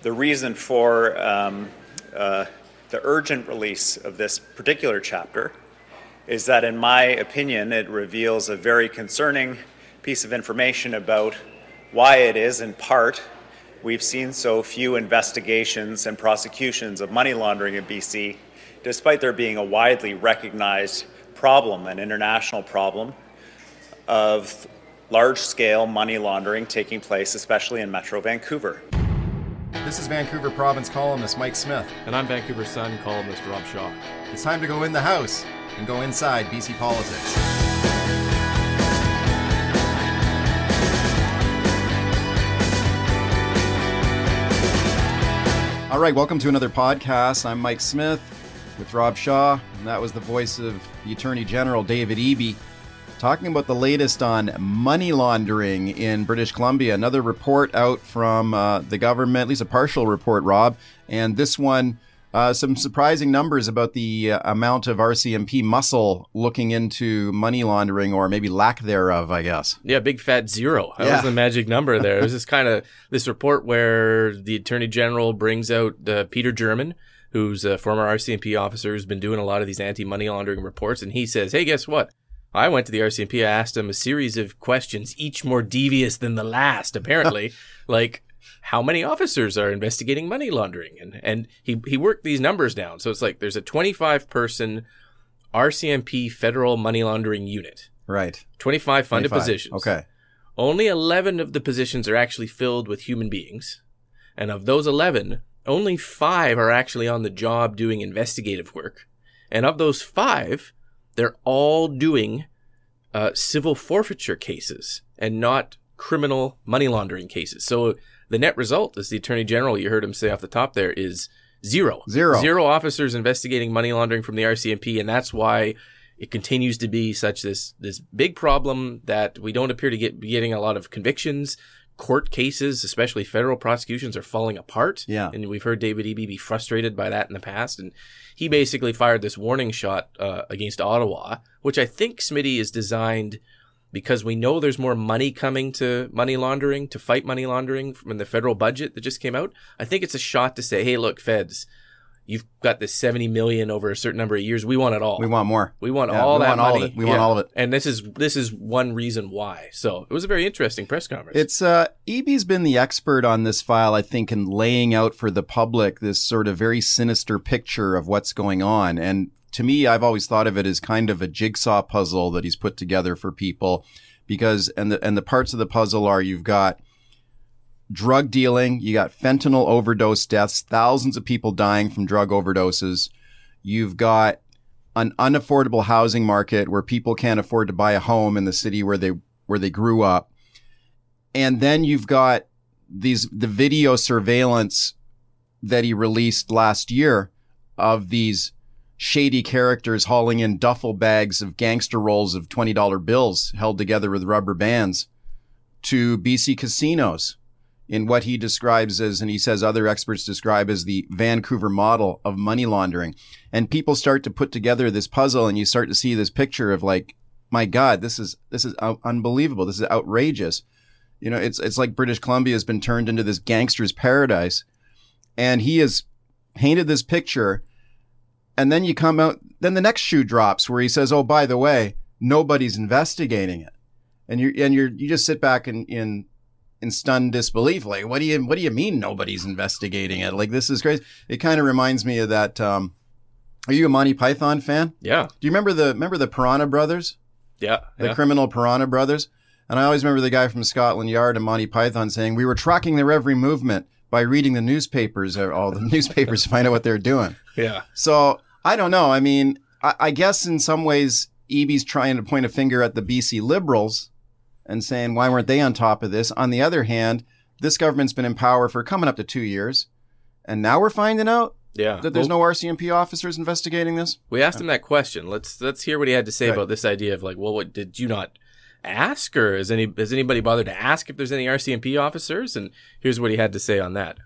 The reason for um, uh, the urgent release of this particular chapter is that, in my opinion, it reveals a very concerning piece of information about why it is, in part, we've seen so few investigations and prosecutions of money laundering in BC, despite there being a widely recognized problem, an international problem, of large scale money laundering taking place, especially in Metro Vancouver. This is Vancouver Province columnist Mike Smith. And I'm Vancouver Sun columnist Rob Shaw. It's time to go in the house and go inside BC politics. All right, welcome to another podcast. I'm Mike Smith with Rob Shaw, and that was the voice of the Attorney General David Eby talking about the latest on money laundering in British Columbia. Another report out from uh, the government, at least a partial report, Rob. And this one, uh, some surprising numbers about the uh, amount of RCMP muscle looking into money laundering or maybe lack thereof, I guess. Yeah, big fat zero. That Yeah. was the magic number there. It was just kind of this report where the Attorney General brings out uh, Peter German, who's a former RCMP officer who's been doing a lot of these anti money laundering reports. And he says, hey, guess what? I went to the RCMP. I asked him a series of questions, each more devious than the last, apparently. like, how many officers are investigating money laundering? And and he he worked these numbers down. So it's like there's a 25 person RCMP federal money laundering unit, Right. 25 funded 25. positions. Okay. Only 11 of the positions are actually filled with human beings. And of those 11, only five are actually on the job doing investigative work. And of those five, they're all doing uh, civil forfeiture cases and not criminal money laundering cases. So the net result, as the Attorney General, you heard him say off the top there, is zero. Zero. Zero officers investigating money laundering from the RCMP. And that's why it continues to be such this this big problem that we don't appear to get be getting a lot of convictions. Court cases, especially federal prosecutions, are falling apart. Yeah. and we've heard David Eby be frustrated by that in the past, and he basically fired this warning shot uh, against Ottawa, which I think Smitty is designed because we know there's more money coming to money laundering to fight money laundering from the federal budget that just came out. I think it's a shot to say, hey, look, feds, you've got this 70 million over a certain number of years. We want it all. We want more. We want Yeah, all we that want all of money. it. We want all of it. And this is this is one reason why. So it was a very interesting press conference. It's uh Eby's been the expert on this file, I think, in laying out for the public this sort of very sinister picture of what's going on. And to me, I've always thought of it as kind of a jigsaw puzzle that he's put together for people because and the and the parts of the puzzle are you've got drug dealing, you got fentanyl overdose deaths, thousands of people dying from drug overdoses. You've got an unaffordable housing market where people can't afford to buy a home in the city where they where they grew up. And then you've got these the video surveillance that he released last year of these shady characters hauling in duffel bags of gangster rolls of $20 bills held together with rubber bands to BC casinos in what he describes as, and he says other experts describe as the Vancouver model of money laundering. And people start to put together this puzzle and you start to see this picture of like, my God, this is, this is unbelievable. This is outrageous. You know, it's, it's like British Columbia has been turned into this gangster's paradise. And he has painted this picture. And then you come out, then the next shoe drops where he says, Oh, by the way, nobody's investigating it. And you're, and you're, you just sit back and in, in stunned disbelief. Like, what do you, what do you mean nobody's investigating it? Like, this is crazy. It kind of reminds me of that, um, are you a Monty Python fan? yeah, Do you remember the, remember the Piranha Brothers? yeah, the yeah. criminal Piranha Brothers. And I always remember the guy from Scotland Yard and Monty Python saying, We were tracking their every movement by reading the newspapers, or all the newspapers to find out what they're doing. yeah. So I don't know. I mean, I, I guess in some ways, Eby's trying to point a finger at the BC Liberals and saying, Why weren't they on top of this? On the other hand, this government's been in power for coming up to two years. And now we're finding out Yeah. that there's Well, no RCMP officers investigating this. We asked him that question. Let's let's hear what he had to say Right. about this idea of like, well, what did you not ask, or is any has anybody bothered to ask if there's any RCMP officers? And here's what he had to say on that.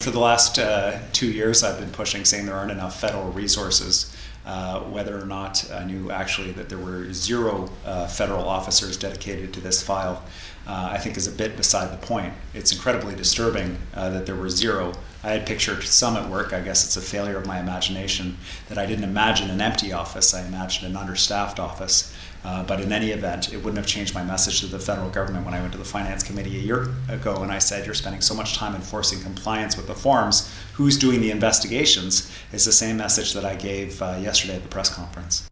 For the last uh, two years, I've been pushing saying there aren't enough federal resources uh, whether or not I knew actually that there were zero uh, federal officers dedicated to this file, uh, I think is a bit beside the point. It's incredibly disturbing uh, that there were zero. I had pictured some at work. I guess it's a failure of my imagination that I didn't imagine an empty office. I imagined an understaffed office. Uh, but in any event, it wouldn't have changed my message to the federal government when I went to the finance committee a year ago and I said, You're spending so much time enforcing compliance with the forms. Who's doing the investigations? Is the same message that I gave uh, yesterday at the press conference.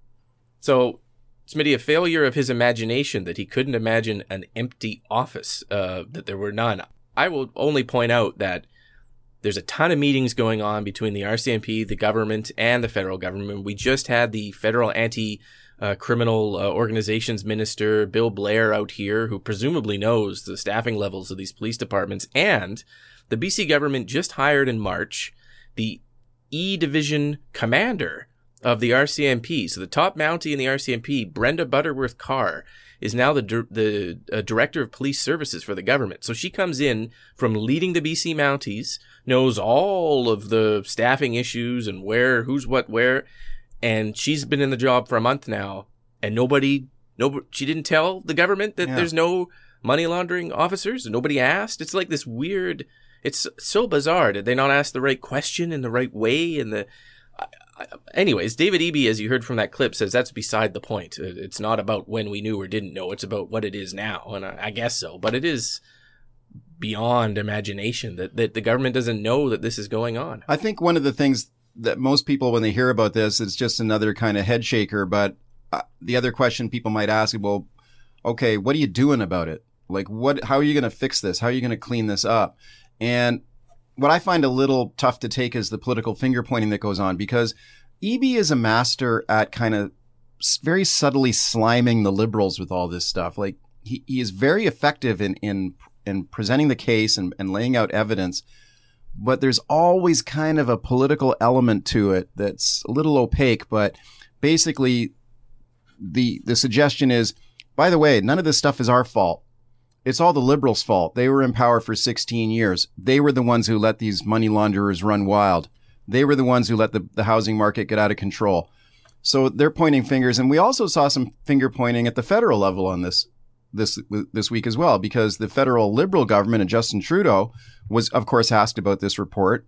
So, Smitty, a failure of his imagination that he couldn't imagine an empty office, uh, that there were none. I will only point out that there's a ton of meetings going on between the RCMP, the government, and the federal government. We just had the federal anti uh, criminal uh, organizations minister Bill Blair out here, who presumably knows the staffing levels of these police departments. And the BC government just hired in March the E Division commander of the RCMP. So the top Mountie in the RCMP, Brenda Butterworth Carr, is now the the uh, director of police services for the government. So she comes in from leading the BC Mounties, knows all of the staffing issues and where who's what where, and she's been in the job for a month now, and nobody, nobody, she didn't tell the government that Yeah. there's no money laundering officers. Nobody asked. It's like this weird. It's so bizarre. Did they not ask the right question in the right way? And the, I, I, anyways, David Eby, as you heard from that clip, says that's beside the point. It's not about when we knew or didn't know. It's about what it is now, and I, I guess so. But it is beyond imagination that, that the government doesn't know that this is going on. I think one of the things that most people, when they hear about this, it's just another kind of head shaker. But uh, the other question people might ask, well, okay, what are you doing about it? Like, what? How are you going to fix this? How are you going to clean this up? And what I find a little tough to take is the political finger pointing that goes on because Eby is a master at kind of very subtly sliming the liberals with all this stuff. Like he, he is very effective in in in presenting the case and, and laying out evidence but there's always kind of a political element to it that's a little opaque. But basically, the the suggestion is, by the way, none of this stuff is our fault. It's all the liberals' fault. They were in power for 16 years. They were the ones who let these money launderers run wild. They were the ones who let the, the housing market get out of control. So they're pointing fingers, and we also saw some finger pointing at the federal level on this this this week as well, because the federal liberal government and Justin Trudeau was, of course, asked about this report,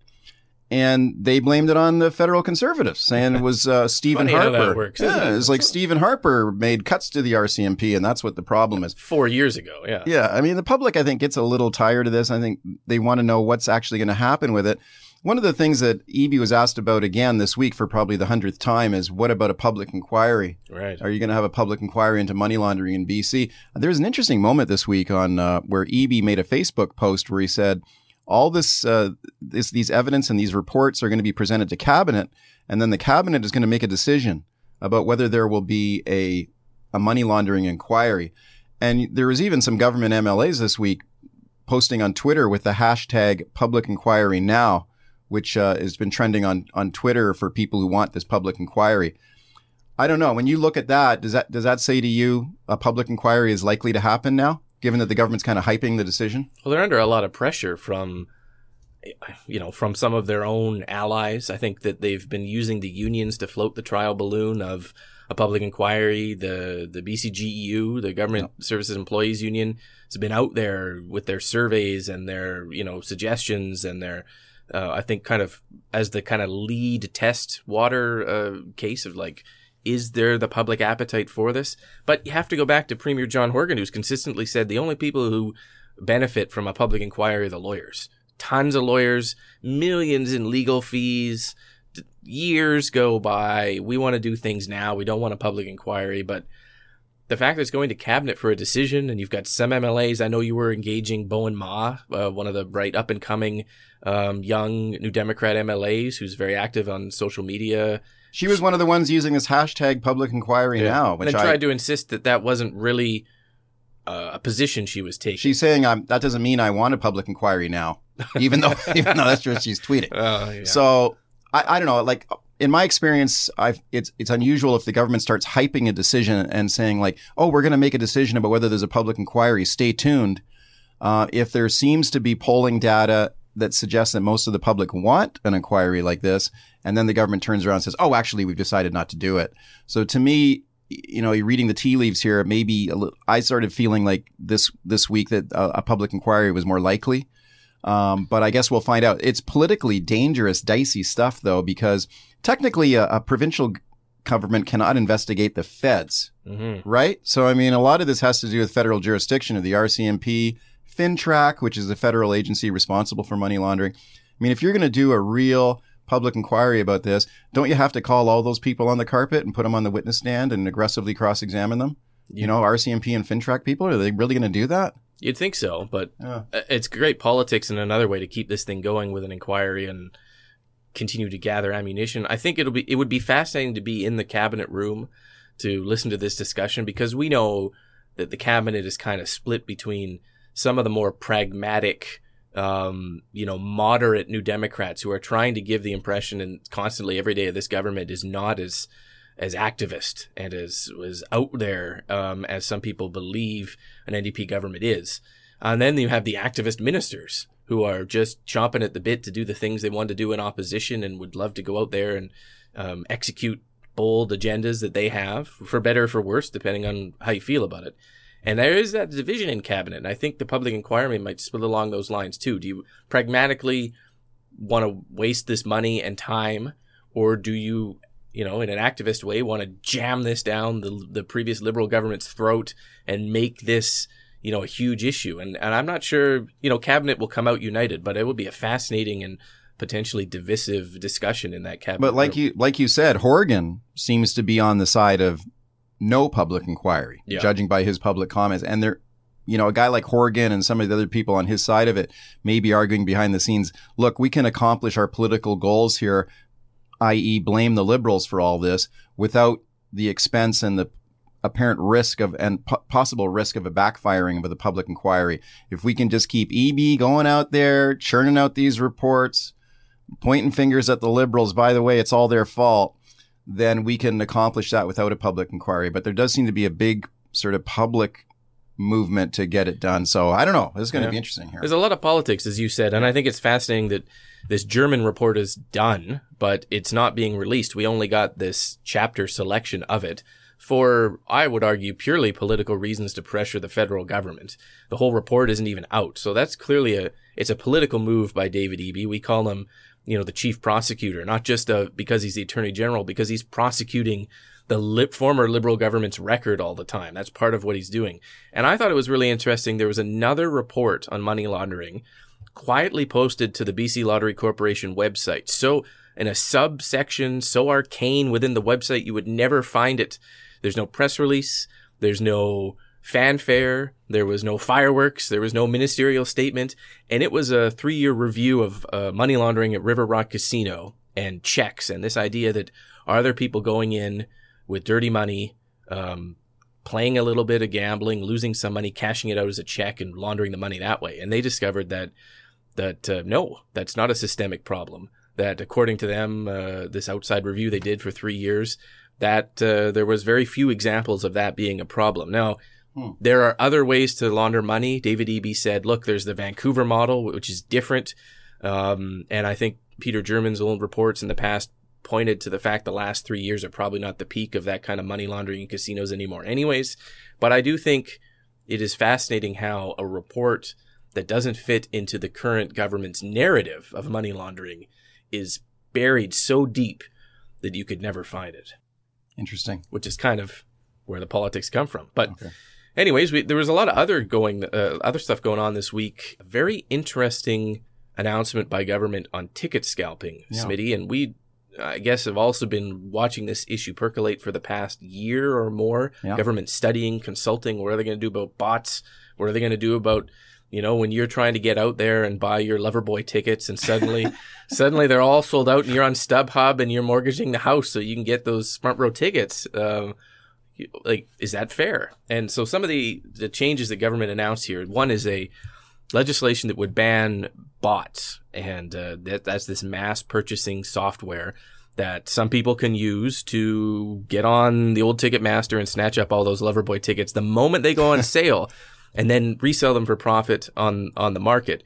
and they blamed it on the federal conservatives, saying it was uh, Stephen Funny how Harper. that works, yeah, it? it's like Stephen Harper made cuts to the RCMP, and that's what the problem is. Four years ago, yeah. Yeah, I mean, the public, I think, gets a little tired of this. I think they want to know what's actually going to happen with it. One of the things that Eby was asked about again this week for probably the hundredth time is what about a public inquiry? Right. Are you going to have a public inquiry into money laundering in BC? There was an interesting moment this week on uh, where Eby made a Facebook post where he said all this, uh, this these evidence and these reports are going to be presented to cabinet, and then the cabinet is going to make a decision about whether there will be a a money laundering inquiry. And there was even some government MLAs this week posting on Twitter with the hashtag public inquiry now, which uh, has been trending on, on Twitter for people who want this public inquiry. I don't know. When you look at that, does that does that say to you a public inquiry is likely to happen now, given that the government's kind of hyping the decision? Well, they're under a lot of pressure from, you know, from some of their own allies. I think that they've been using the unions to float the trial balloon of a public inquiry. The the BCGEU, the Government Services Employees Union, has been out there with their surveys and their you know suggestions and their. Uh, I think kind of as the kind of lead test water uh, case of like, is there the public appetite for this? But you have to go back to Premier John Horgan, who's consistently said the only people who benefit from a public inquiry are the lawyers. Tons of lawyers, millions in legal fees. Years go by. We want to do things now. We don't want a public inquiry, but the fact that it's going to cabinet for a decision, and you've got some MLAs. I know you were engaging Bowinn Ma, uh, one of the right up and coming um, young New Democrat MLAs, who's very active on social media. She was one of the ones using this hashtag public inquiry now, and which then I, tried to insist that that wasn't really uh, a position she was taking. she's saying I'm, that doesn't mean I want a public inquiry now, even though even though that's what she's tweeting. Oh, yeah. So I, I don't know. Like in my experience, I've it's it's unusual if the government starts hyping a decision and saying like, "Oh, we're going to make a decision about whether there's a public inquiry. Stay tuned." Uh, if there seems to be polling data that suggests that most of the public want an inquiry like this, and then the government turns around and says, "Oh, actually, we've decided not to do it." So to me, you know, reading the tea leaves here, maybe I started feeling like this this week that a, a public inquiry was more likely. Um, but I guess we'll find out. It's politically dangerous, dicey stuff, though, because technically a, a provincial government cannot investigate the feds, Mm-hmm. right? So, I mean, a lot of this has to do with federal jurisdiction of the RCMP, FINTRAC, which is the federal agency responsible for money laundering. I mean, if you're going to do a real public inquiry about this, don't you have to call all those people on the carpet and put them on the witness stand and aggressively cross examine them? You know, RCMP and FINTRAC people, are they really going to do that? You'd think so, but Yeah. uh, it's great politics and another way to keep this thing going with an inquiry and continue to gather ammunition. I think it'll be it would be fascinating to be in the cabinet room to listen to this discussion because we know that the cabinet is kind of split between some of the more pragmatic um, you know, moderate New Democrats who are trying to give the impression and constantly every day this government is not as as activist and as as out there um, as some people believe an NDP government is. And then you have the activist ministers who are just chomping at the bit to do the things they want to do in opposition and would love to go out there and um, execute bold agendas that they have, for better or for worse, depending on how you feel about it. And there is that division in cabinet. And I think the public inquiry might split along those lines too. Do you pragmatically want to waste this money and time, or do you, you know, in an activist way, want to jam this down the the previous liberal government's throat and make this, you know, a huge issue? And and I'm not sure, you know, cabinet will come out united, but it will be a fascinating and potentially divisive discussion in that cabinet. But like room. you like you said, Horgan seems to be on the side of no public inquiry, Yeah. judging by his public comments. And there, you know, a guy like Horgan and some of the other people on his side of it may be arguing behind the scenes. Look, we can accomplish our political goals here, i.e., blame the liberals for all this without the expense and the apparent risk of and po- possible risk of a backfiring of the public inquiry. If we can just keep Eby going out there, churning out these reports, pointing fingers at the liberals, by the way, it's all their fault, then we can accomplish that without a public inquiry. But there does seem to be a big sort of public movement to get it done. So I don't know. This is going to Yeah. be interesting here. There's a lot of politics, as you said, and I think it's fascinating that this German report is done, but it's not being released. We only got this chapter selection of it for, I would argue, purely political reasons to pressure the federal government. The whole report isn't even out, so that's clearly a it's a political move by David Eby. We call him, you know, the chief prosecutor, not just uh because he's the attorney general, because he's prosecuting the former liberal government's record all the time. That's part of what he's doing. And I thought it was really interesting. There was another report on money laundering quietly posted to the BC Lottery Corporation website. So in a subsection so arcane within the website, you would never find it. There's no press release. There's no fanfare. There was no fireworks. There was no ministerial statement. And it was a three year review of uh, money laundering at River Rock Casino and checks and this idea that are there people going in with dirty money, um, playing a little bit of gambling, losing some money, cashing it out as a check and laundering the money that way. And they discovered that that uh, no, that's not a systemic problem. That according to them, uh, this outside review they did for three years, that uh, there was very few examples of that being a problem. Now, Hmm. there are other ways to launder money. David Eby said, "Look, there's the Vancouver model, which is different." Um, and I think Peter German's own reports in the past pointed to the fact the last three years are probably not the peak of that kind of money laundering in casinos anymore, anyways. But I do think it is fascinating how a report that doesn't fit into the current government's narrative of money laundering is buried so deep that you could never find it, Interesting. which is kind of where the politics come from. But Okay. Anyways, we, there was a lot of other going, uh, other stuff going on this week. A very interesting announcement by government on ticket scalping, Yeah. Smitty, and we, I guess, have also been watching this issue percolate for the past year or more. Yeah. Government studying, consulting. What are they going to do about bots? What are they going to do about you know, when you're trying to get out there and buy your Loverboy tickets and suddenly, suddenly they're all sold out and you're on StubHub and you're mortgaging the house so you can get those Smart Row tickets. Um, like, is that fair? And so some of the, the changes that government announced here, one is a legislation that would ban bots. And, uh, that, that's this mass purchasing software that some people can use to get on the old Ticketmaster and snatch up all those Loverboy tickets the moment they go on sale and then resell them for profit on on the market.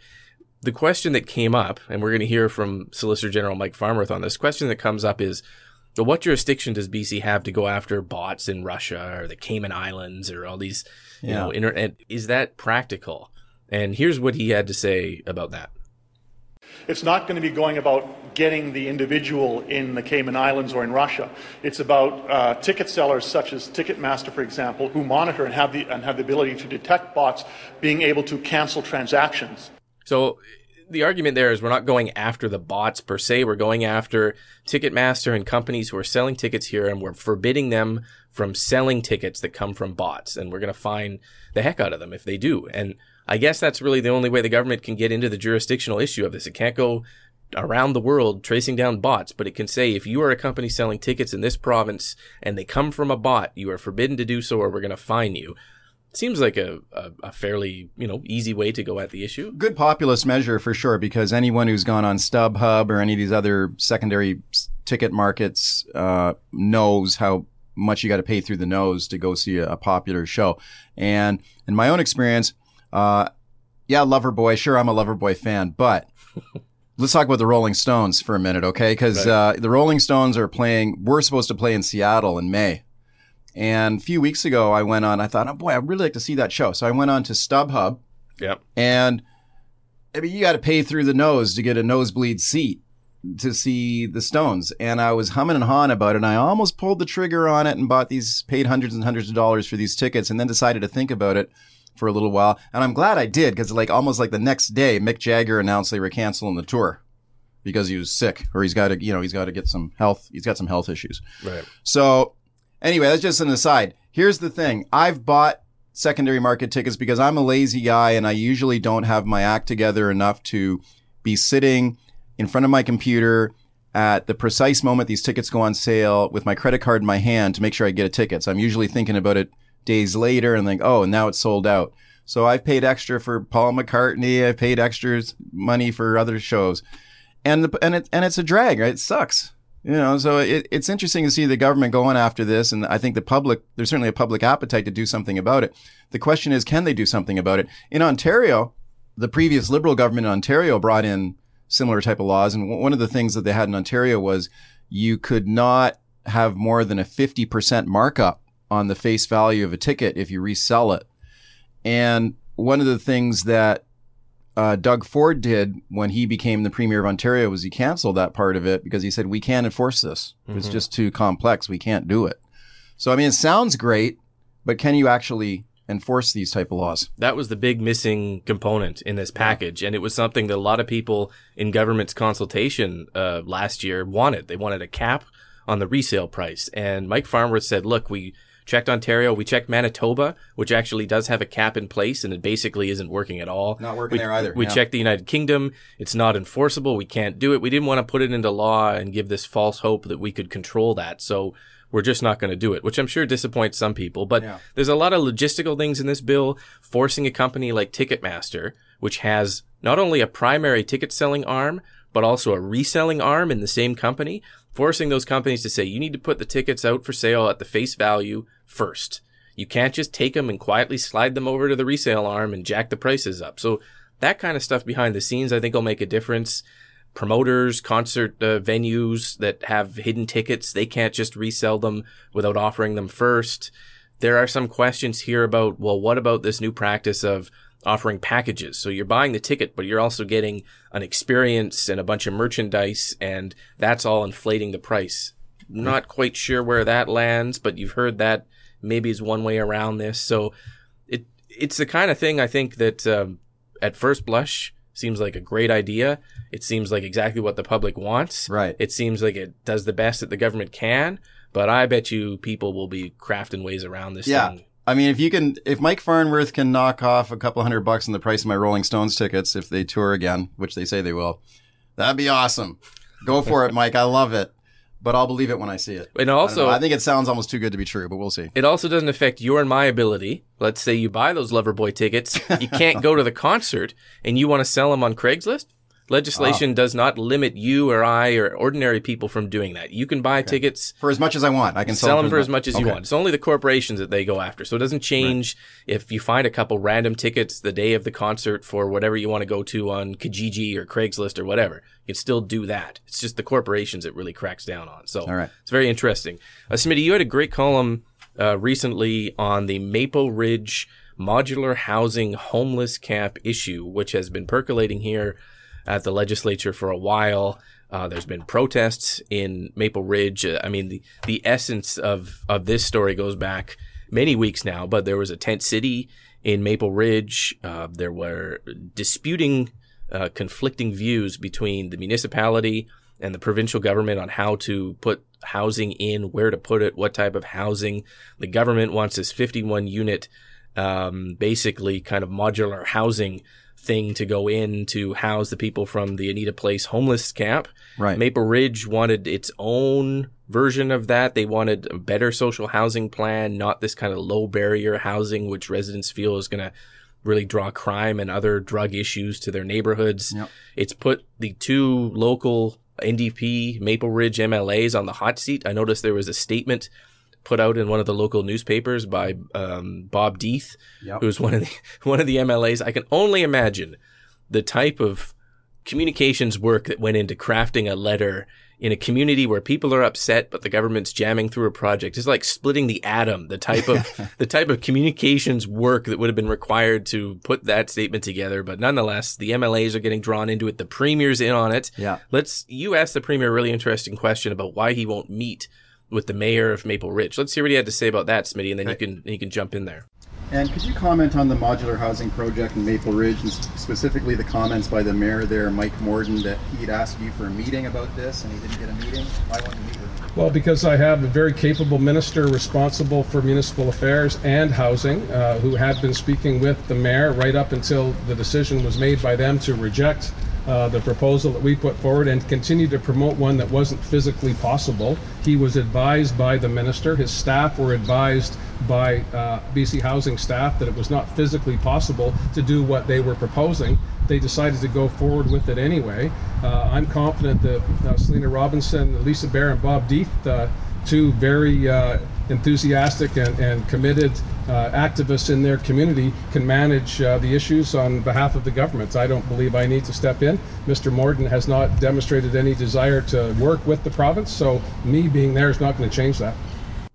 the question that came up, and we're going to hear from Solicitor General Mike Farnworth on this question that comes up is, well, what jurisdiction does BC have to go after bots in Russia or the Cayman Islands or all these, you Yeah. know, internet? Is that practical? And here's what he had to say about that. It's not going to be going about getting the individual in the Cayman Islands or in Russia. It's about uh, ticket sellers such as Ticketmaster, for example, who monitor and have, the, and have the ability to detect bots being able to cancel transactions. So the argument there is we're not going after the bots per se. We're going after Ticketmaster and companies who are selling tickets here, and we're forbidding them from selling tickets that come from bots. And we're going to fine the heck out of them if they do. And I guess that's really the only way the government can get into the jurisdictional issue of this. It can't go around the world tracing down bots, but it can say if you are a company selling tickets in this province and they come from a bot, you are forbidden to do so or we're going to fine you. Seems like a, a, a fairly, you know, easy way to go at the issue. Good populist measure for sure, because anyone who's gone on StubHub or any of these other secondary ticket markets uh, knows how much you got to pay through the nose to go see a, a popular show. And in my own experience, uh, yeah, Loverboy, sure, I'm a Loverboy fan, but let's talk about the Rolling Stones for a minute, okay? Because uh, the Rolling Stones are playing, we're supposed to play in Seattle in May. And a few weeks ago, I went on, I thought, oh boy, I'd really like to see that show. So I went on to StubHub. Yep. And I mean, you got to pay through the nose to get a nosebleed seat to see the Stones. And I was humming and hawing about it. And I almost pulled the trigger on it and bought these, paid hundreds and hundreds of dollars for these tickets and then decided to think about it for a little while. And I'm glad I did because like almost like the next day, Mick Jagger announced they were canceling the tour because he was sick or he's got to, you know, he's got to get some health, he's got some health issues. Right. So anyway, that's just an aside. Here's the thing. I've bought secondary market tickets because I'm a lazy guy and I usually don't have my act together enough to be sitting in front of my computer at the precise moment these tickets go on sale with my credit card in my hand to make sure I get a ticket. So I'm usually thinking about it days later and think, oh, now it's sold out. So I've paid extra for Paul McCartney. I've paid extra money for other shows. And the, and it, and it's a drag, right? It sucks. You know, so it, it's interesting to see the government going after this, and I think the public, there's certainly a public appetite to do something about it. The question is, can they do something about it? In Ontario, the previous Liberal government in Ontario brought in similar type of laws, and one of the things that they had in Ontario was you could not have more than a 50% markup on the face value of a ticket if you resell it. And one of the things that uh, Doug Ford did when he became the premier of Ontario was he canceled that part of it because he said we can't enforce this. It's just too complex. We can't do it. So I mean, it sounds great, but can you actually enforce these type of laws? That was the big missing component in this package, and it was something that a lot of people in government's consultation uh, last year wanted. They wanted a cap on the resale price, and Mike Farnworth said, "Look, we." Checked Ontario, we checked Manitoba, which actually does have a cap in place and it basically isn't working at all. Not working we, there either, We checked the United Kingdom, it's not enforceable, we can't do it. We didn't want to put it into law and give this false hope that we could control that. So we're just not going to do it, which I'm sure disappoints some people. But Yeah. there's a lot of logistical things in this bill forcing a company like Ticketmaster, which has not only a primary ticket selling arm, but also a reselling arm in the same company, forcing those companies to say, you need to put the tickets out for sale at the face value first. You can't just take them and quietly slide them over to the resale arm and jack the prices up. So that kind of stuff behind the scenes, I think will make a difference promoters, concert uh, venues that have hidden tickets, they can't just resell them without offering them first. There are some questions here about, well, what about this new practice of offering packages? So you're buying the ticket, but you're also getting an experience and a bunch of merchandise, and that's all inflating the price. Not quite sure where that lands, but you've heard that maybe is one way around this. So it it's the kind of thing I think that um, at first blush seems like a great idea. It seems like exactly what the public wants. Right. It seems like it does the best that the government can, but I bet you people will be crafting ways around this Yeah. thing. I mean, if you can, if Mike Farnworth can knock off a couple hundred bucks on the price of my Rolling Stones tickets if they tour again, which they say they will, that'd be awesome. Go for it, Mike. I love it, but I'll believe it when I see it. And also, know. I think it sounds almost too good to be true, but we'll see. It also doesn't affect your and my ability. Let's say you buy those Loverboy tickets, you can't go to the concert, and you want to sell them on Craigslist. Legislation does not limit you or I or ordinary people from doing that. You can buy tickets For as much as I want, I can sell them for as much as you Okay. want. It's only the corporations that they go after. So it doesn't change if you find a couple random tickets the day of the concert for whatever you want to go to on Kijiji or Craigslist or whatever. You can still do that. It's just the corporations it really cracks down on. So right. it's very interesting. Uh, Smitty, you had a great column uh, recently on the Maple Ridge modular housing homeless camp issue, which has been percolating here at the legislature for a while. Uh, there's been protests in Maple Ridge. Uh, I mean, the, the essence of, of this story goes back many weeks now, but there was a tent city in Maple Ridge. Uh, there were disputing, uh, conflicting views between the municipality and the provincial government on how to put housing in, where to put it, what type of housing. The government wants this 51 unit, um, basically kind of modular housing thing to go in to house the people from the Anita Place homeless camp. Right. Maple Ridge wanted its own version of that. They wanted a better social housing plan, not this kind of low barrier housing, which residents feel is going to really draw crime and other drug issues to their neighborhoods. Yep. It's put the two local NDP Maple Ridge MLAs on the hot seat. I noticed there was a statement put out in one of the local newspapers by um, Bob D'Eith, Yep. who's one of the one of the MLAs. I can only imagine the type of communications work that went into crafting a letter in a community where people are upset, but the government's jamming through a project. It's like splitting the atom. The type of the type of communications work that would have been required to put that statement together. But nonetheless, the MLAs are getting drawn into it. The premier's in on it. Yeah. Let's. You asked the premier a really interesting question about why he won't meet with the mayor of Maple Ridge. Let's hear what he had to say about that, Smitty, and then you can you can jump in there. And could you comment on the modular housing project in Maple Ridge, and specifically the comments by the mayor there, Mike Morden, that he'd asked you for a meeting about this and he didn't get a meeting? Why won't you meet with him? Well, because I have a very capable minister responsible for municipal affairs and housing, uh, who had been speaking with the mayor right up until the decision was made by them to reject uh, the proposal that we put forward and continue to promote one that wasn't physically possible. He was advised by the minister, his staff were advised by uh, BC Housing staff that it was not physically possible to do what they were proposing. They decided to go forward with it anyway. Uh, I'm confident that uh, Selina Robinson, Lisa Beare, and Bob D'Eith, uh, two very uh, enthusiastic and, and committed uh, activists in their community, can manage uh, the issues on behalf of the government. I don't believe I need to step in. Mr. Morden has not demonstrated any desire to work with the province, so me being there is not going to change that.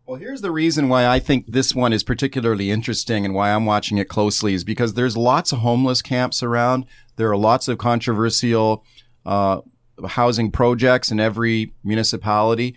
Well, here's the reason why I think this one is particularly interesting and why I'm watching it closely is because there's lots of homeless camps around. There are lots of controversial uh, housing projects in every municipality.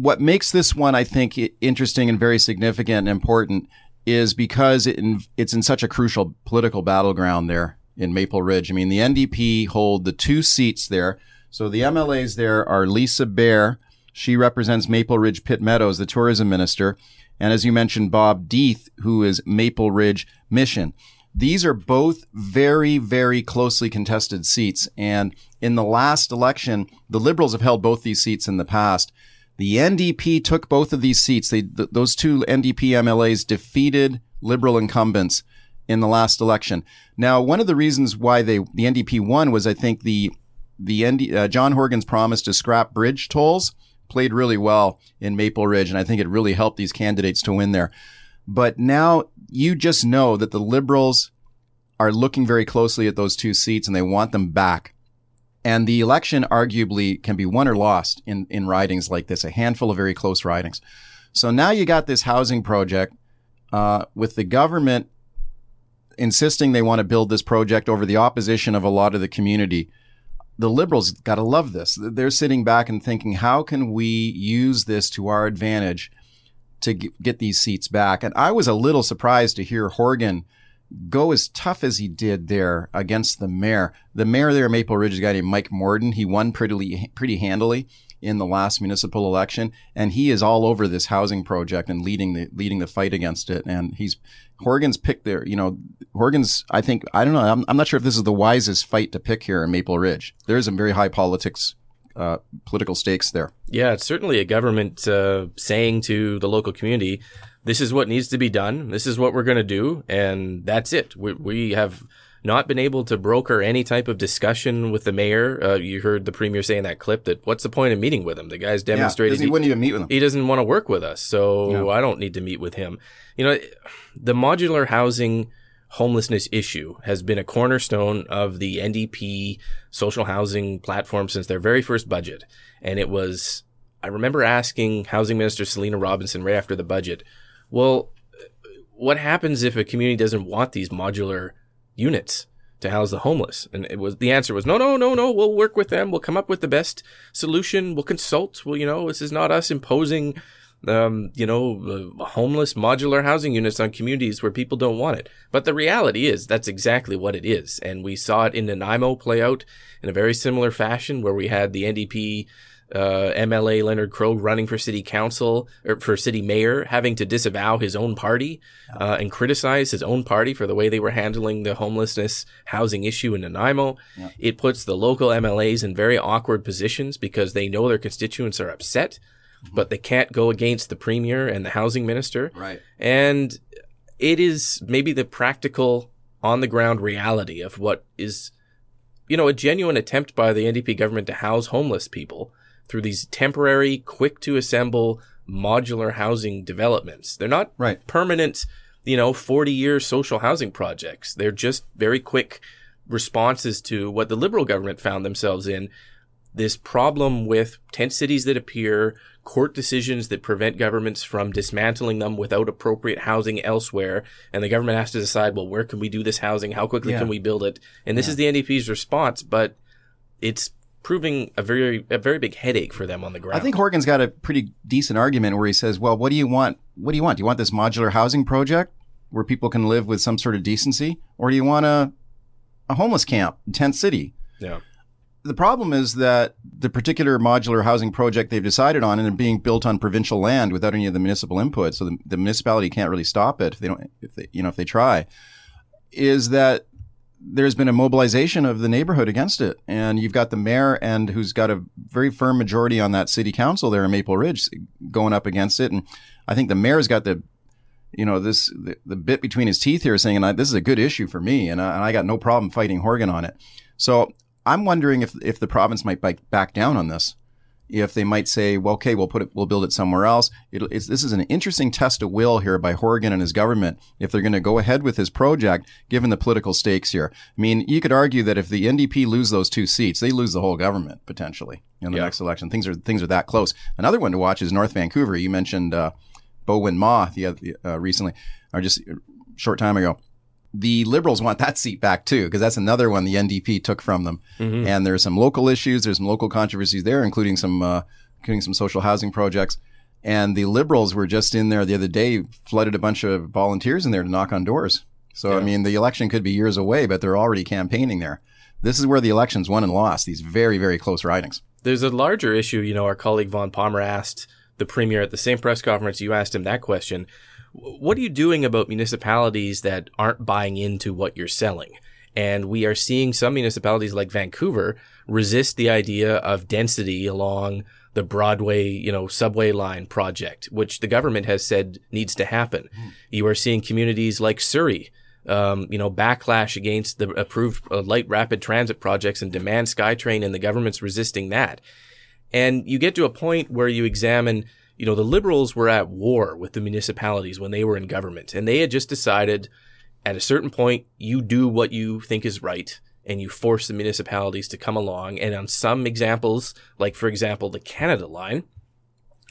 What makes this one, I think, interesting and very significant and important is because it in, it's in such a crucial political battleground there in Maple Ridge. I mean, the NDP hold the two seats there. So the MLAs there are Lisa Beare. She represents Maple Ridge Pitt Meadows, the tourism minister. And as you mentioned, Bob D'Eith, who is Maple Ridge Mission. These are both very, very closely contested seats. And in the last election, the Liberals have held both these seats in the past. The NDP took both of these seats. They, th- those two NDP MLAs defeated Liberal incumbents in the last election. Now, one of the reasons why they the NDP won was, I think, the the ND, uh, John Horgan's promise to scrap bridge tolls played really well in Maple Ridge, and I think it really helped these candidates to win there. But now you just know that the Liberals are looking very closely at those two seats and they want them back. And the election arguably can be won or lost in, in ridings like this, a handful of very close ridings. So now you got this housing project uh, with the government insisting they want to build this project over the opposition of a lot of the community. The liberals got to love this. They're sitting back and thinking, how can we use this to our advantage to get these seats back? And I was a little surprised to hear Horgan go as tough as he did there against the mayor. The mayor there, Maple Ridge, is a guy named Mike Morden. He won pretty pretty handily in the last municipal election, and he is all over this housing project and leading the leading the fight against it. And he's Horgan's picked there. You know, Horgan's. I think I don't know. I'm, I'm not sure if this is the wisest fight to pick here in Maple Ridge. There's some very high politics. Uh, political stakes there. Yeah, it's certainly a government uh, saying to the local community, "This is what needs to be done. This is what we're going to do, and that's it. We, we have not been able to broker any type of discussion with the mayor. Uh, you heard the premier say in that clip that what's the point of meeting with him? The guy's Yeah, demonstrated he wouldn't even meet with them. he doesn't want to work with us, so No. I don't need to meet with him. You know, the modular housing homelessness issue has been a cornerstone of the NDP social housing platform since their very first budget. And it was, I remember asking Housing Minister Selina Robinson right after the budget, well, what happens if a community doesn't want these modular units? to house the homeless. And it was the answer was no, no, no, no. We'll work with them. We'll come up with the best solution. We'll consult. Well, you know, this is not us imposing, um, you know, uh, homeless modular housing units on communities where people don't want it. But the reality is that's exactly what it is. And we saw it in Nanaimo play out in a very similar fashion where we had the NDP uh, MLA Leonard Krog running for city council or for city mayor, having to disavow his own party uh, and criticize his own party for the way they were handling the homelessness housing issue in Nanaimo. It puts the local MLAs in very awkward positions because they know their constituents are upset, but they can't go against the premier and the housing minister. Right. And it is maybe the practical on the ground reality of what is, you know, a genuine attempt by the NDP government to house homeless people through these temporary, quick to assemble modular housing developments. They're not Right. permanent, you know, 40 year social housing projects. They're just very quick responses to what the liberal government found themselves in this problem with tent cities that appear, court decisions that prevent governments from dismantling them without appropriate housing elsewhere, and the government has to decide, well, where can we do this housing? How quickly Yeah. can we build it? And this is the NDP's response, but it's proving a very a very big headache for them on the ground. I think Horgan's got a pretty decent argument where he says, "Well, what do you want? What do you want? Do you want this modular housing project where people can live with some sort of decency, or do you want a a homeless camp, tent city?" yeah. The problem is that the particular modular housing project they've decided on and being built on provincial land without any of the municipal input, so the, the municipality can't really stop it if they don't, if they, you know, if they try, is that there's been a mobilization of the neighborhood against it, and you've got the mayor and who's got a very firm majority on that city council there in Maple Ridge going up against it, and I think the mayor's got the you know this the, the bit between his teeth here saying this is a good issue for me and I, and I got no problem fighting Horgan on it. So I'm wondering if if the province might back, back down on this if they might say well okay we'll put it we'll build it somewhere else. It's, this is an interesting test of will here by Horgan and his government if they're going to go ahead with his project given the political stakes here. I mean you could argue that if the NDP lose those two seats they lose the whole government potentially in the Yeah. next election. Things are things are that close. Another one to watch is North Vancouver. You mentioned uh, Bowinn Ma the uh, recently, or just a short time ago. The Liberals want that seat back too, because that's another one the NDP took from them. And there's some local issues, there's some local controversies there, including some, uh, including some social housing projects. And the Liberals were just in there the other day, flooded a bunch of volunteers in there to knock on doors. So I mean, the election could be years away, but they're already campaigning there. This is where the election's won and lost. These very, very close ridings. There's a larger issue. You know, our colleague Vaughn Palmer asked the premier at the same press conference. You asked him that question. What are you doing about municipalities that aren't buying into what you're selling? And we are seeing some municipalities like Vancouver resist the idea of density along the Broadway, you know, subway line project, which the government has said needs to happen. You are seeing communities like Surrey um, you know, backlash against the approved uh, light rapid transit projects and demand SkyTrain, and the government's resisting that. And you get to a point where you examine, you know, the liberals were at war with the municipalities when they were in government, and they had just decided at a certain point, you do what you think is right, and you force the municipalities to come along. And on some examples, like for example, the Canada line,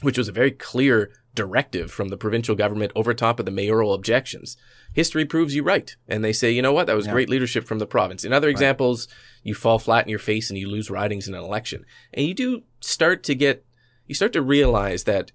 which was a very clear directive from the provincial government over top of the mayoral objections. History proves you right. And they say, you know what? That was great leadership from the province. In other examples, you fall flat in your face and you lose ridings in an election. And you do start to get, you start to realize that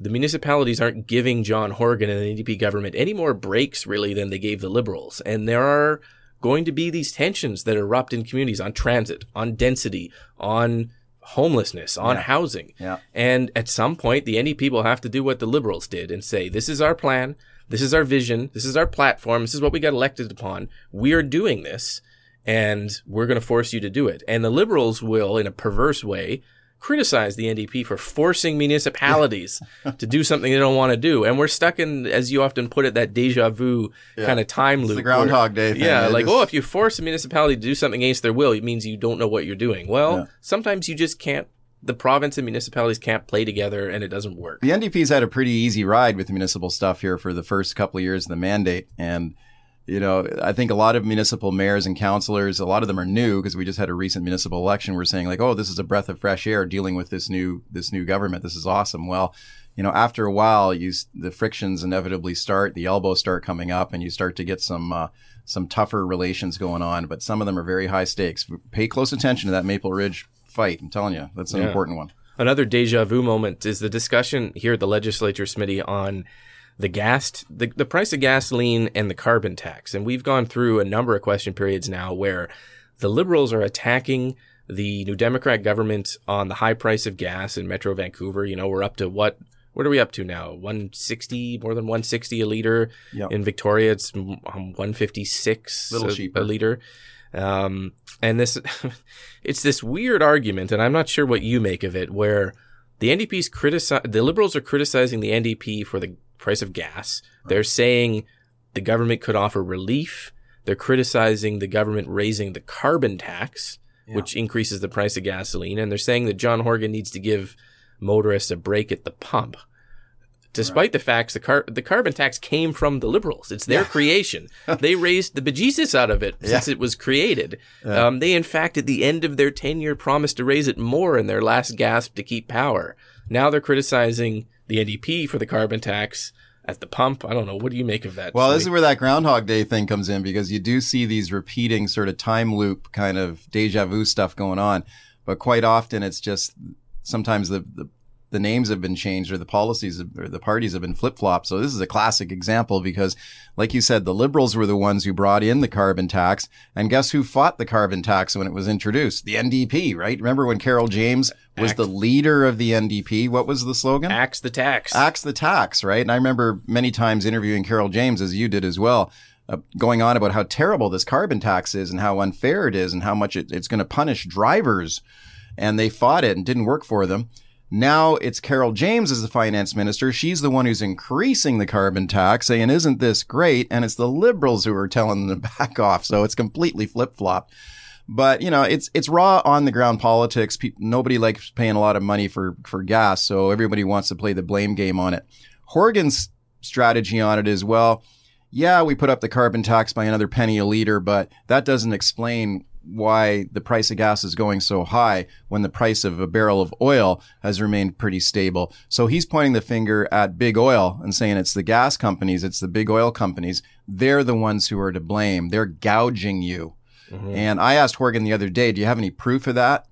the municipalities aren't giving John Horgan and the NDP government any more breaks really than they gave the Liberals. And there are going to be these tensions that erupt in communities on transit, on density, on homelessness, on housing. Yeah. And at some point, the NDP will have to do what the Liberals did and say, this is our plan. This is our vision. This is our platform. This is what we got elected upon. We are doing this and we're going to force you to do it. And the Liberals will, in a perverse way, criticize the NDP for forcing municipalities to do something they don't want to do. And we're stuck in, as you often put it, that deja vu kind of time loop. the Groundhog where- Day thing. Yeah, It like, is- oh, if you force a municipality to do something against their will, it means you don't know what you're doing. Well, sometimes you just can't, the province and municipalities can't play together and it doesn't work. The NDP's had a pretty easy ride with the municipal stuff here for the first couple of years of the mandate. And, you know, I think a lot of municipal mayors and councilors, a lot of them are new because we just had a recent municipal election. We're saying like, oh, this is a breath of fresh air dealing with this new, this new government. This is awesome. Well, you know, after a while, you, the frictions inevitably start, the elbows start coming up and you start to get some, uh, some tougher relations going on, but some of them are very high stakes. Pay close attention to that Maple Ridge fight. I'm telling you, that's an Yeah. important one. Another deja vu moment is the discussion here at the legislature, Smitty, on the gas, the, the price of gasoline and the carbon tax. And we've gone through a number of question periods now where the liberals are attacking the New Democrat government on the high price of gas in Metro Vancouver. You know, we're up to what? What are we up to now? 160, more than 160 a liter. Yep. In Victoria, it's um, 156 Little a, cheaper. a liter. Um, and this, it's this weird argument, and I'm not sure what you make of it, where the NDP's criticize, the Liberals are criticizing the NDP for the price of gas. They're saying the government could offer relief. They're criticizing the government raising the carbon tax, which increases the price of gasoline. And they're saying that John Horgan needs to give motorists a break at the pump. Despite the facts, the car- the carbon tax came from the liberals. It's their creation. they raised the bejesus out of it since it was created. Um, they, in fact, at the end of their tenure, promised to raise it more in their last gasp to keep power. Now they're criticizing the NDP for the carbon tax at the pump. I don't know. What do you make of that? Well, this is where that Groundhog Day thing comes in because you do see these repeating sort of time loop kind of deja vu stuff going on. But quite often it's just sometimes the, the, the names have been changed or the policies or the parties have been flip flopped. So this is a classic example because, like you said, the liberals were the ones who brought in the carbon tax. And guess who fought the carbon tax when it was introduced? The NDP, right? Remember when Carole James was the leader of the NDP? What was the slogan? axe the tax. axe the tax, right? And I remember many times interviewing Carole James, as you did as well, uh, going on about how terrible this carbon tax is and how unfair it is and how much it, it's going to punish drivers. And they fought it and didn't work for them. Now it's Carole James as the finance minister. She's the one who's increasing the carbon tax, saying, isn't this great? And it's the liberals who are telling them to back off. So it's completely flip flopped. But you know, it's it's raw on the ground politics. Pe- nobody likes paying a lot of money for for gas, so everybody wants to play the blame game on it. Horgan's strategy on it is well, yeah, we put up the carbon tax by another penny a liter, but that doesn't explain why the price of gas is going so high when the price of a barrel of oil has remained pretty stable. So he's pointing the finger at big oil and saying it's the gas companies, it's the big oil companies. They're the ones who are to blame. They're gouging you. And I asked Horgan the other day, do you have any proof of that?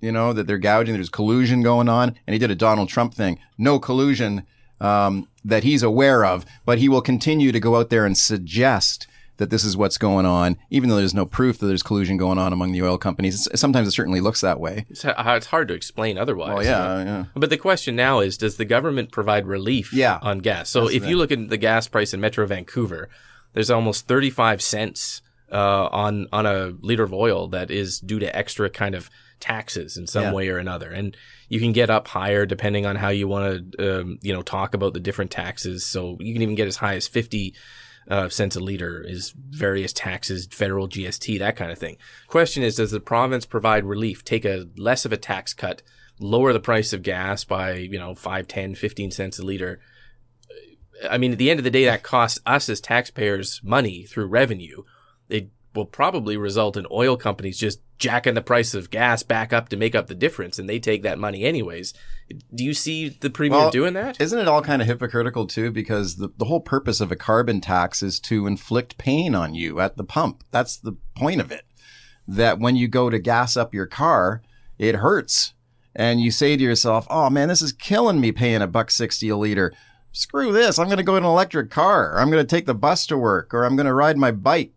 You know, that they're gouging, there's collusion going on. And he did a Donald Trump thing. No collusion um, that he's aware of, but he will continue to go out there and suggest that this is what's going on, even though there's no proof that there's collusion going on among the oil companies. Sometimes it certainly looks that way. It's, it's hard to explain otherwise. Well, yeah, yeah. But the question now is, does the government provide relief Yeah. on gas? So if you look at the gas price in Metro Vancouver, there's almost 35 cents uh, on on a liter of oil that is due to extra kind of taxes in some Yeah. way or another, and you can get up higher depending on how you want to, um, you know, talk about the different taxes. So you can even get as high as 50 uh, cents a liter is various taxes, federal GST, that kind of thing. Question is, does the province provide relief? Take a less of a tax cut, lower the price of gas by, you know, 5, 10, 15 cents a liter. I mean, at the end of the day, that costs us as taxpayers money through revenue. Will probably result in oil companies just jacking the price of gas back up to make up the difference, and they take that money anyways. Do you see the premier Well, doing that? Isn't it all kind of hypocritical too? Because the, the whole purpose of a carbon tax is to inflict pain on you at the pump. That's the point of it. That when you go to gas up your car, it hurts. And you say to yourself, oh man, this is killing me paying a buck 60 a liter. Screw this. I'm going to go in an electric car. Or I'm going to take the bus to work or I'm going to ride my bike.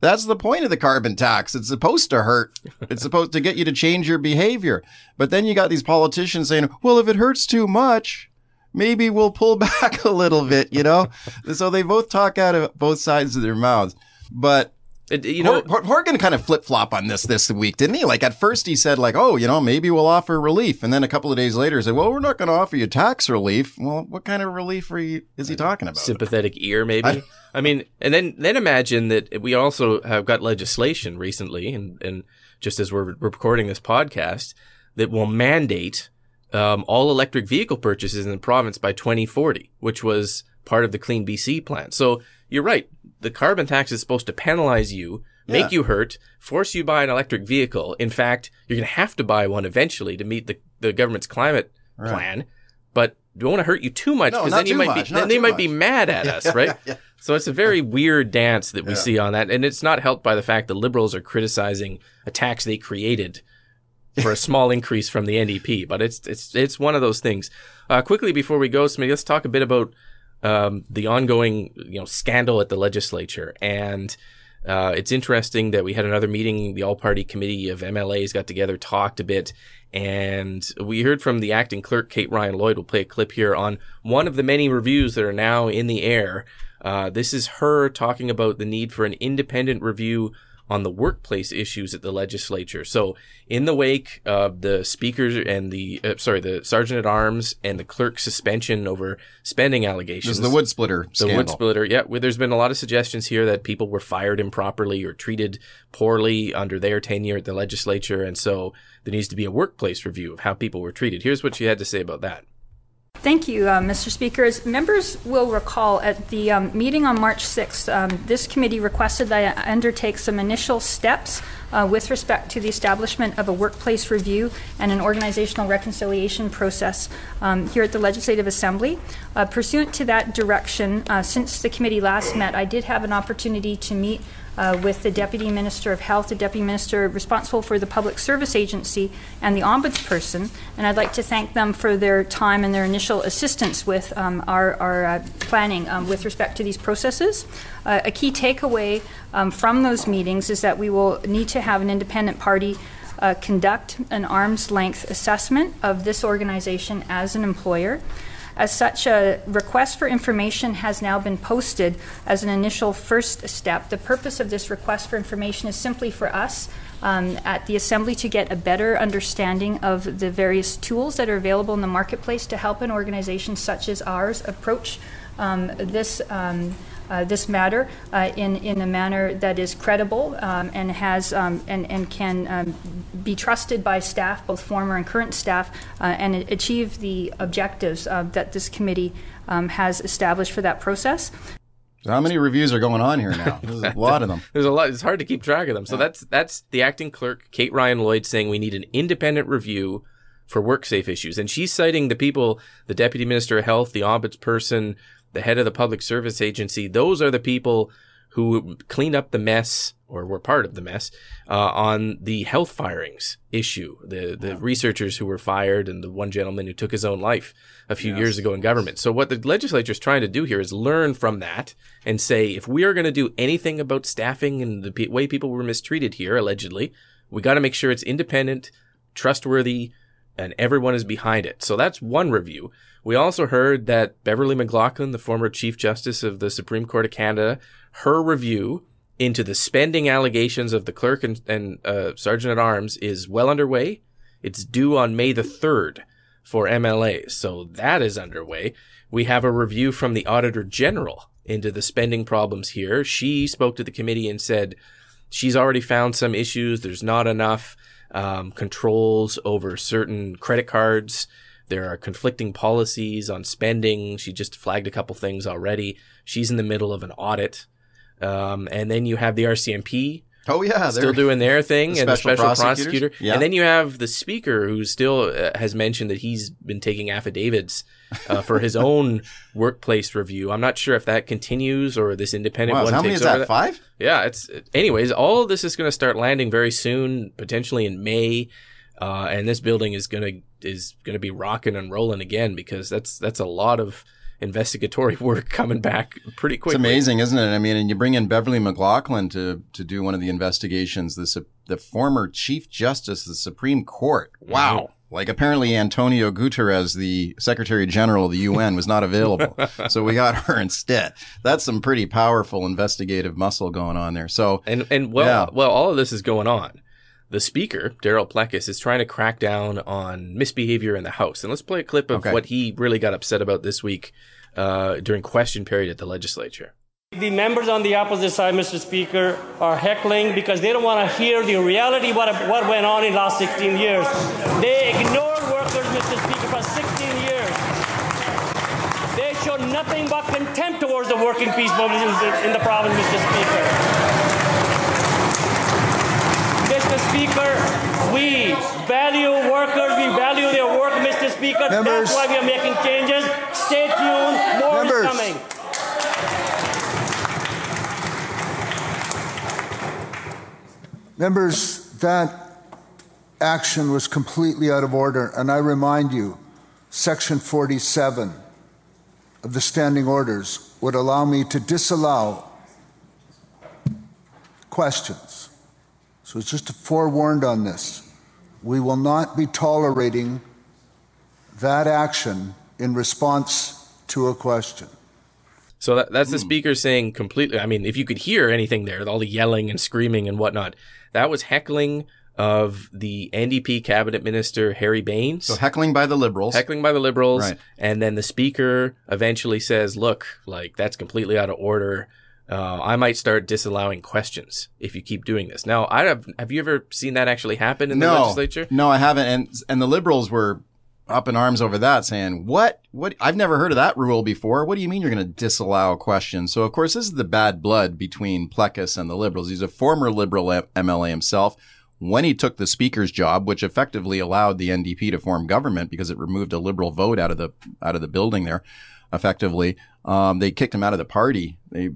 That's the point of the carbon tax. It's supposed to hurt. It's supposed to get you to change your behavior. But then you got these politicians saying, well, if it hurts too much, maybe we'll pull back a little bit, you know? so they both talk out of both sides of their mouths. But It, you know, Hor- Hor- Horgan kind of flip flop on this this week, didn't he? Like at first he said like, oh, you know, maybe we'll offer relief, and then a couple of days later he said, well, we're not going to offer you tax relief. Well, what kind of relief are you, is he talking about? sympathetic ear, maybe. I, mean, and then then imagine that we also have got legislation recently, and and just as we're recording this podcast, that will mandate um, all electric vehicle purchases in the province by 2040, which was part of the Clean BC plan. So you're right. The carbon tax is supposed to penalize you, make Yeah. you hurt, force you buy an electric vehicle. In fact, you're going to have to buy one eventually to meet the, the government's climate Right. plan. But don't want to hurt you too much No, because not then you might much, be then they might be mad at us, right? So it's a very weird dance that we see on that, and it's not helped by the fact that liberals are criticizing a tax they created for a small increase from the NDP. But it's it's it's one of those things. Uh, quickly before we go, Smitty, let's talk a bit about um, the ongoing you know scandal at the legislature and. Uh, it's interesting that we had another meeting. The all-party committee of MLAs got together, talked a bit, and we heard from the acting clerk, Kate Ryan Lloyd. We'll play a clip here on one of the many reviews that are now in the air. Uh, this is her talking about the need for an independent review on the workplace issues at the legislature. So, in the wake of the speaker and the uh, sorry, the sergeant at arms and the clerk suspension over spending This allegations, is the wood splitter the scandal. wood splitter. Yeah, where there's been a lot of suggestions here that people were fired improperly or treated poorly under their tenure at the legislature, and so there needs to be a workplace review of how people were treated. Here's what she had to say about that. Thank you, uh, Mr. Speaker. As members will recall, at the um, meeting on March 6th, um, this committee requested that I undertake some initial steps uh, with respect to the establishment of a workplace review and an organizational reconciliation process um, here at the Legislative Assembly. Uh, pursuant to that direction, uh, since the committee last met, I did have an opportunity to meet uh, with the Deputy Minister of Health, the Deputy Minister responsible for the Public Service Agency, and the Ombudsperson. And I'd like to thank them for their time and their initial assistance with um, our, our uh, planning um, with respect to these processes. Uh, a key takeaway um, from those meetings is that we will need to have an independent party uh, conduct an arm's length assessment of this organization as an employer. As such, a request for information has now been posted as an initial first step. The purpose of this request for information is simply for us um, at the Assembly to get a better understanding of the various tools that are available in the marketplace to help an organization such as ours approach um, this. Um, uh, this matter uh, in in a manner that is credible um, and has um, and and can um, be trusted by staff, both former and current staff, uh, and achieve the objectives uh, that this committee um, has established for that process. So how many reviews are going on here now? There's a lot of them. There's a lot. It's hard to keep track of them. So that's that's the acting clerk, Kate Ryan Lloyd, saying we need an independent review for work safe issues, and she's citing the people, the deputy minister of health, the ombudsperson, the head of the public service agency. Those are the people who cleaned up the mess or were part of the mess uh, on the health firings issue. The the researchers who were fired and the one gentleman who took his own life a few years ago in government. So what the legislature is trying to do here is learn from that and say if we are going to do anything about staffing and the pe- way people were mistreated here allegedly, we got to make sure it's independent, trustworthy, and everyone is behind it. So that's one review. We also heard that Beverley McLachlin, the former Chief Justice of the Supreme Court of Canada, her review into the spending allegations of the clerk and, and uh, sergeant at arms is well underway. It's due on May the 3rd for MLAs. So that is underway. We have a review from the Auditor General into the spending problems here. She spoke to the committee and said she's already found some issues. There's not enough um, controls over certain credit cards. There are conflicting policies on spending. She just flagged a couple things already. She's in the middle of an audit. Um, and then you have the RCMP Oh yeah, still doing their thing, the and the special prosecutor. Yeah. And then you have the speaker who still uh, has mentioned that he's been taking affidavits uh, for his own workplace review. I'm not sure if that continues or this independent Wow, one how many is over. that? Five? Yeah, it's anyways. All of this is going to start landing very soon, potentially in May, uh, and this building is going to is going to be rocking and rolling again because that's that's a lot of investigatory work coming back pretty quickly. It's amazing, isn't it? I mean, and you bring in Beverley McLachlin to to do one of the investigations. The the former Chief Justice of the Supreme Court. Mm-hmm. Wow, Like apparently Antonio Guterres, the Secretary General of the UN, was not available. so we got her instead. That's some pretty powerful investigative muscle going on there. So And and well, Yeah. well, all of this is going on. The speaker, Darryl Plecas, is trying to crack down on misbehavior in the House. And let's play a clip of Okay. what he really got upset about this week uh, during question period at the legislature. The members on the opposite side, Mr. Speaker, are heckling because they don't want to hear the reality what what went on in the last 16 years. They ignored workers, Mr. Speaker, for 16 years. They showed nothing but contempt towards the working peace movement in the province, Mr. Speaker. Mr. Speaker, we value workers, we value their work, Mr. Speaker. Members. That's why we are making changes. Stay tuned, more Members. is coming. Members, that action was completely out of order, and I remind you, Section 47 of the Standing Orders would allow me to disallow questions. So it's just forewarned on this. We will not be tolerating that action in response to a question. So that, that's the Hmm. speaker saying completely. I mean, if you could hear anything there, all the yelling and screaming and whatnot, that was heckling of the NDP cabinet minister Harry Bains. so heckling by the liberals. heckling by the liberals Right. and then the speaker eventually says look like that's completely out of order uh, i might start disallowing questions if you keep doing this now i have have you ever seen that actually happen in the legislature No, I haven't. And and the liberals were up in arms over that, saying, "What? What? I've never heard of that rule before. What do you mean you're going to disallow questions?" So of course, this is the bad blood between Plecas and the liberals. He's a former liberal MLA himself. When he took the speaker's job, which effectively allowed the NDP to form government because it removed a liberal vote out of the out of the building there, effectively, um, they kicked him out of the party. They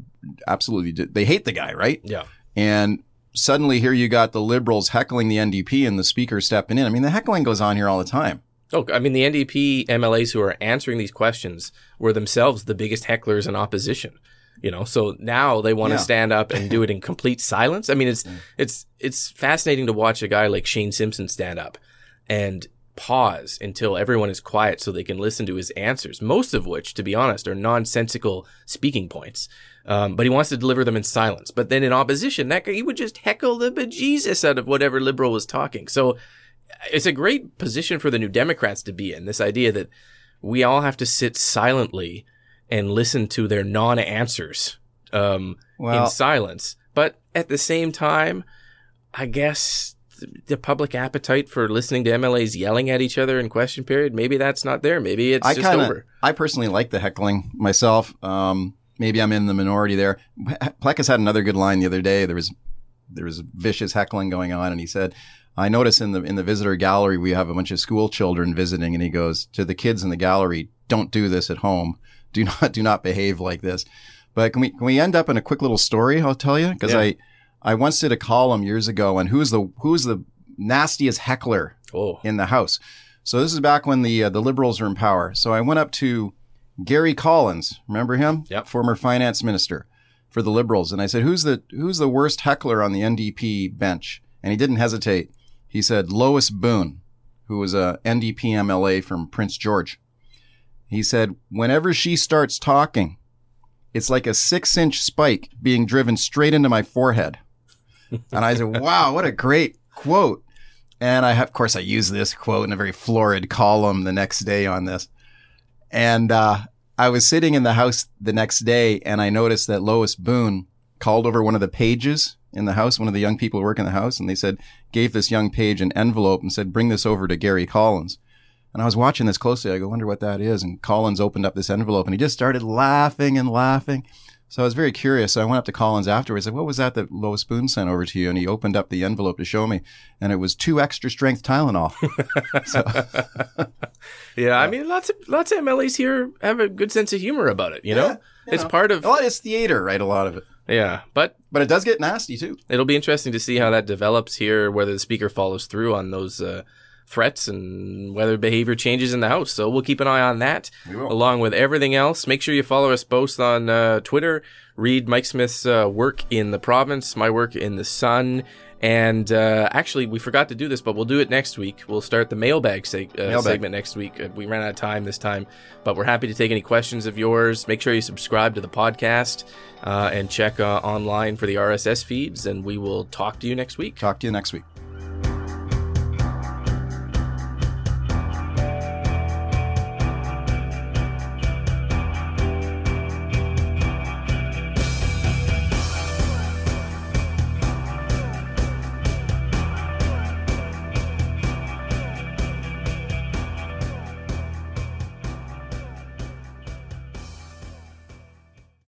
absolutely did. They hate the guy, right? yeah And suddenly here you got the liberals heckling the NDP and the speaker stepping in. I mean, the heckling goes on here all the time. oh i mean the ndp mlas who are answering these questions were themselves the biggest hecklers in opposition you know so now they want to stand up and do it in complete silence i mean it's it's it's fascinating to watch a guy like shane simpson stand up and pause until everyone is quiet so they can listen to his answers most of which to be honest are nonsensical speaking points um, but he wants to deliver them in silence but then in opposition that guy he would just heckle the bejesus out of whatever liberal was talking so it's a great position for the new Democrats to be in. This idea that we all have to sit silently and listen to their non-answers um, in silence. But at the same time, I guess the public appetite for listening to MLAs yelling at each other in question period, maybe that's not there. Maybe it's I just kind over. I personally like the heckling myself. Um, maybe I'm in the minority there. Plecas had another good line the other day. There was, there was vicious heckling going on, and he said, "I notice in the in the visitor gallery we have a bunch of school children visiting," and he goes to the kids in the gallery, "Don't do this at home. Do not do not behave like this." But can we can we end up in a quick little story? I'll tell you because Yeah. I I once did a column years ago on who's the who's the nastiest heckler Oh, in the House. So this is back when the uh, the Liberals were in power. So I went up to Gary Collins, remember him? Yep. Former finance minister for the Liberals, and I said, "Who's the who's the worst heckler on the NDP bench?" And he didn't hesitate. He said Lois Boone, who was a NDP MLA from Prince George. He said, "Whenever she starts talking, it's like a six-inch spike being driven straight into my forehead." And I said, "Wow, what a great quote!" And I, of course, I used this quote in a very florid column the next day on this. And uh, I was sitting in the house the next day, and I noticed that Lois Boone called over one of the pages in the house, one of the young people who work in the house, and they said, gave this young page an envelope and said, bring this over to Gary Collins. And I was watching this closely. I go, wonder what that is. And Collins opened up this envelope and he just started laughing and laughing. So I was very curious. So I went up to Collins afterwards. I said, what was that that Lois Boone sent over to you? And he opened up the envelope to show me. And it was two extra strength Tylenol. so, yeah. I mean, lots of lots of MLAs here have a good sense of humor about it. You know, Yeah, you it's know. part of well, it's theater, right? A lot of it. yeah. But But it does get nasty too. It'll be interesting to see how that develops here, whether the speaker follows through on those uh, threats and whether behavior changes in the house. So we'll keep an eye on that, along with everything else. Make sure you follow us both on uh, Twitter. Read Mike Smyth's uh, work in the province, my work in the Sun. And uh, actually, we forgot to do this, but we'll do it next week. We'll start the mailbag, seg- uh, Mailbag. segment next week. Uh, We ran out of time this time, but we're happy to take any questions of yours. Make sure you subscribe to the podcast uh, and check uh, online for the RSS feeds, and we will talk to you next week. Talk to you next week.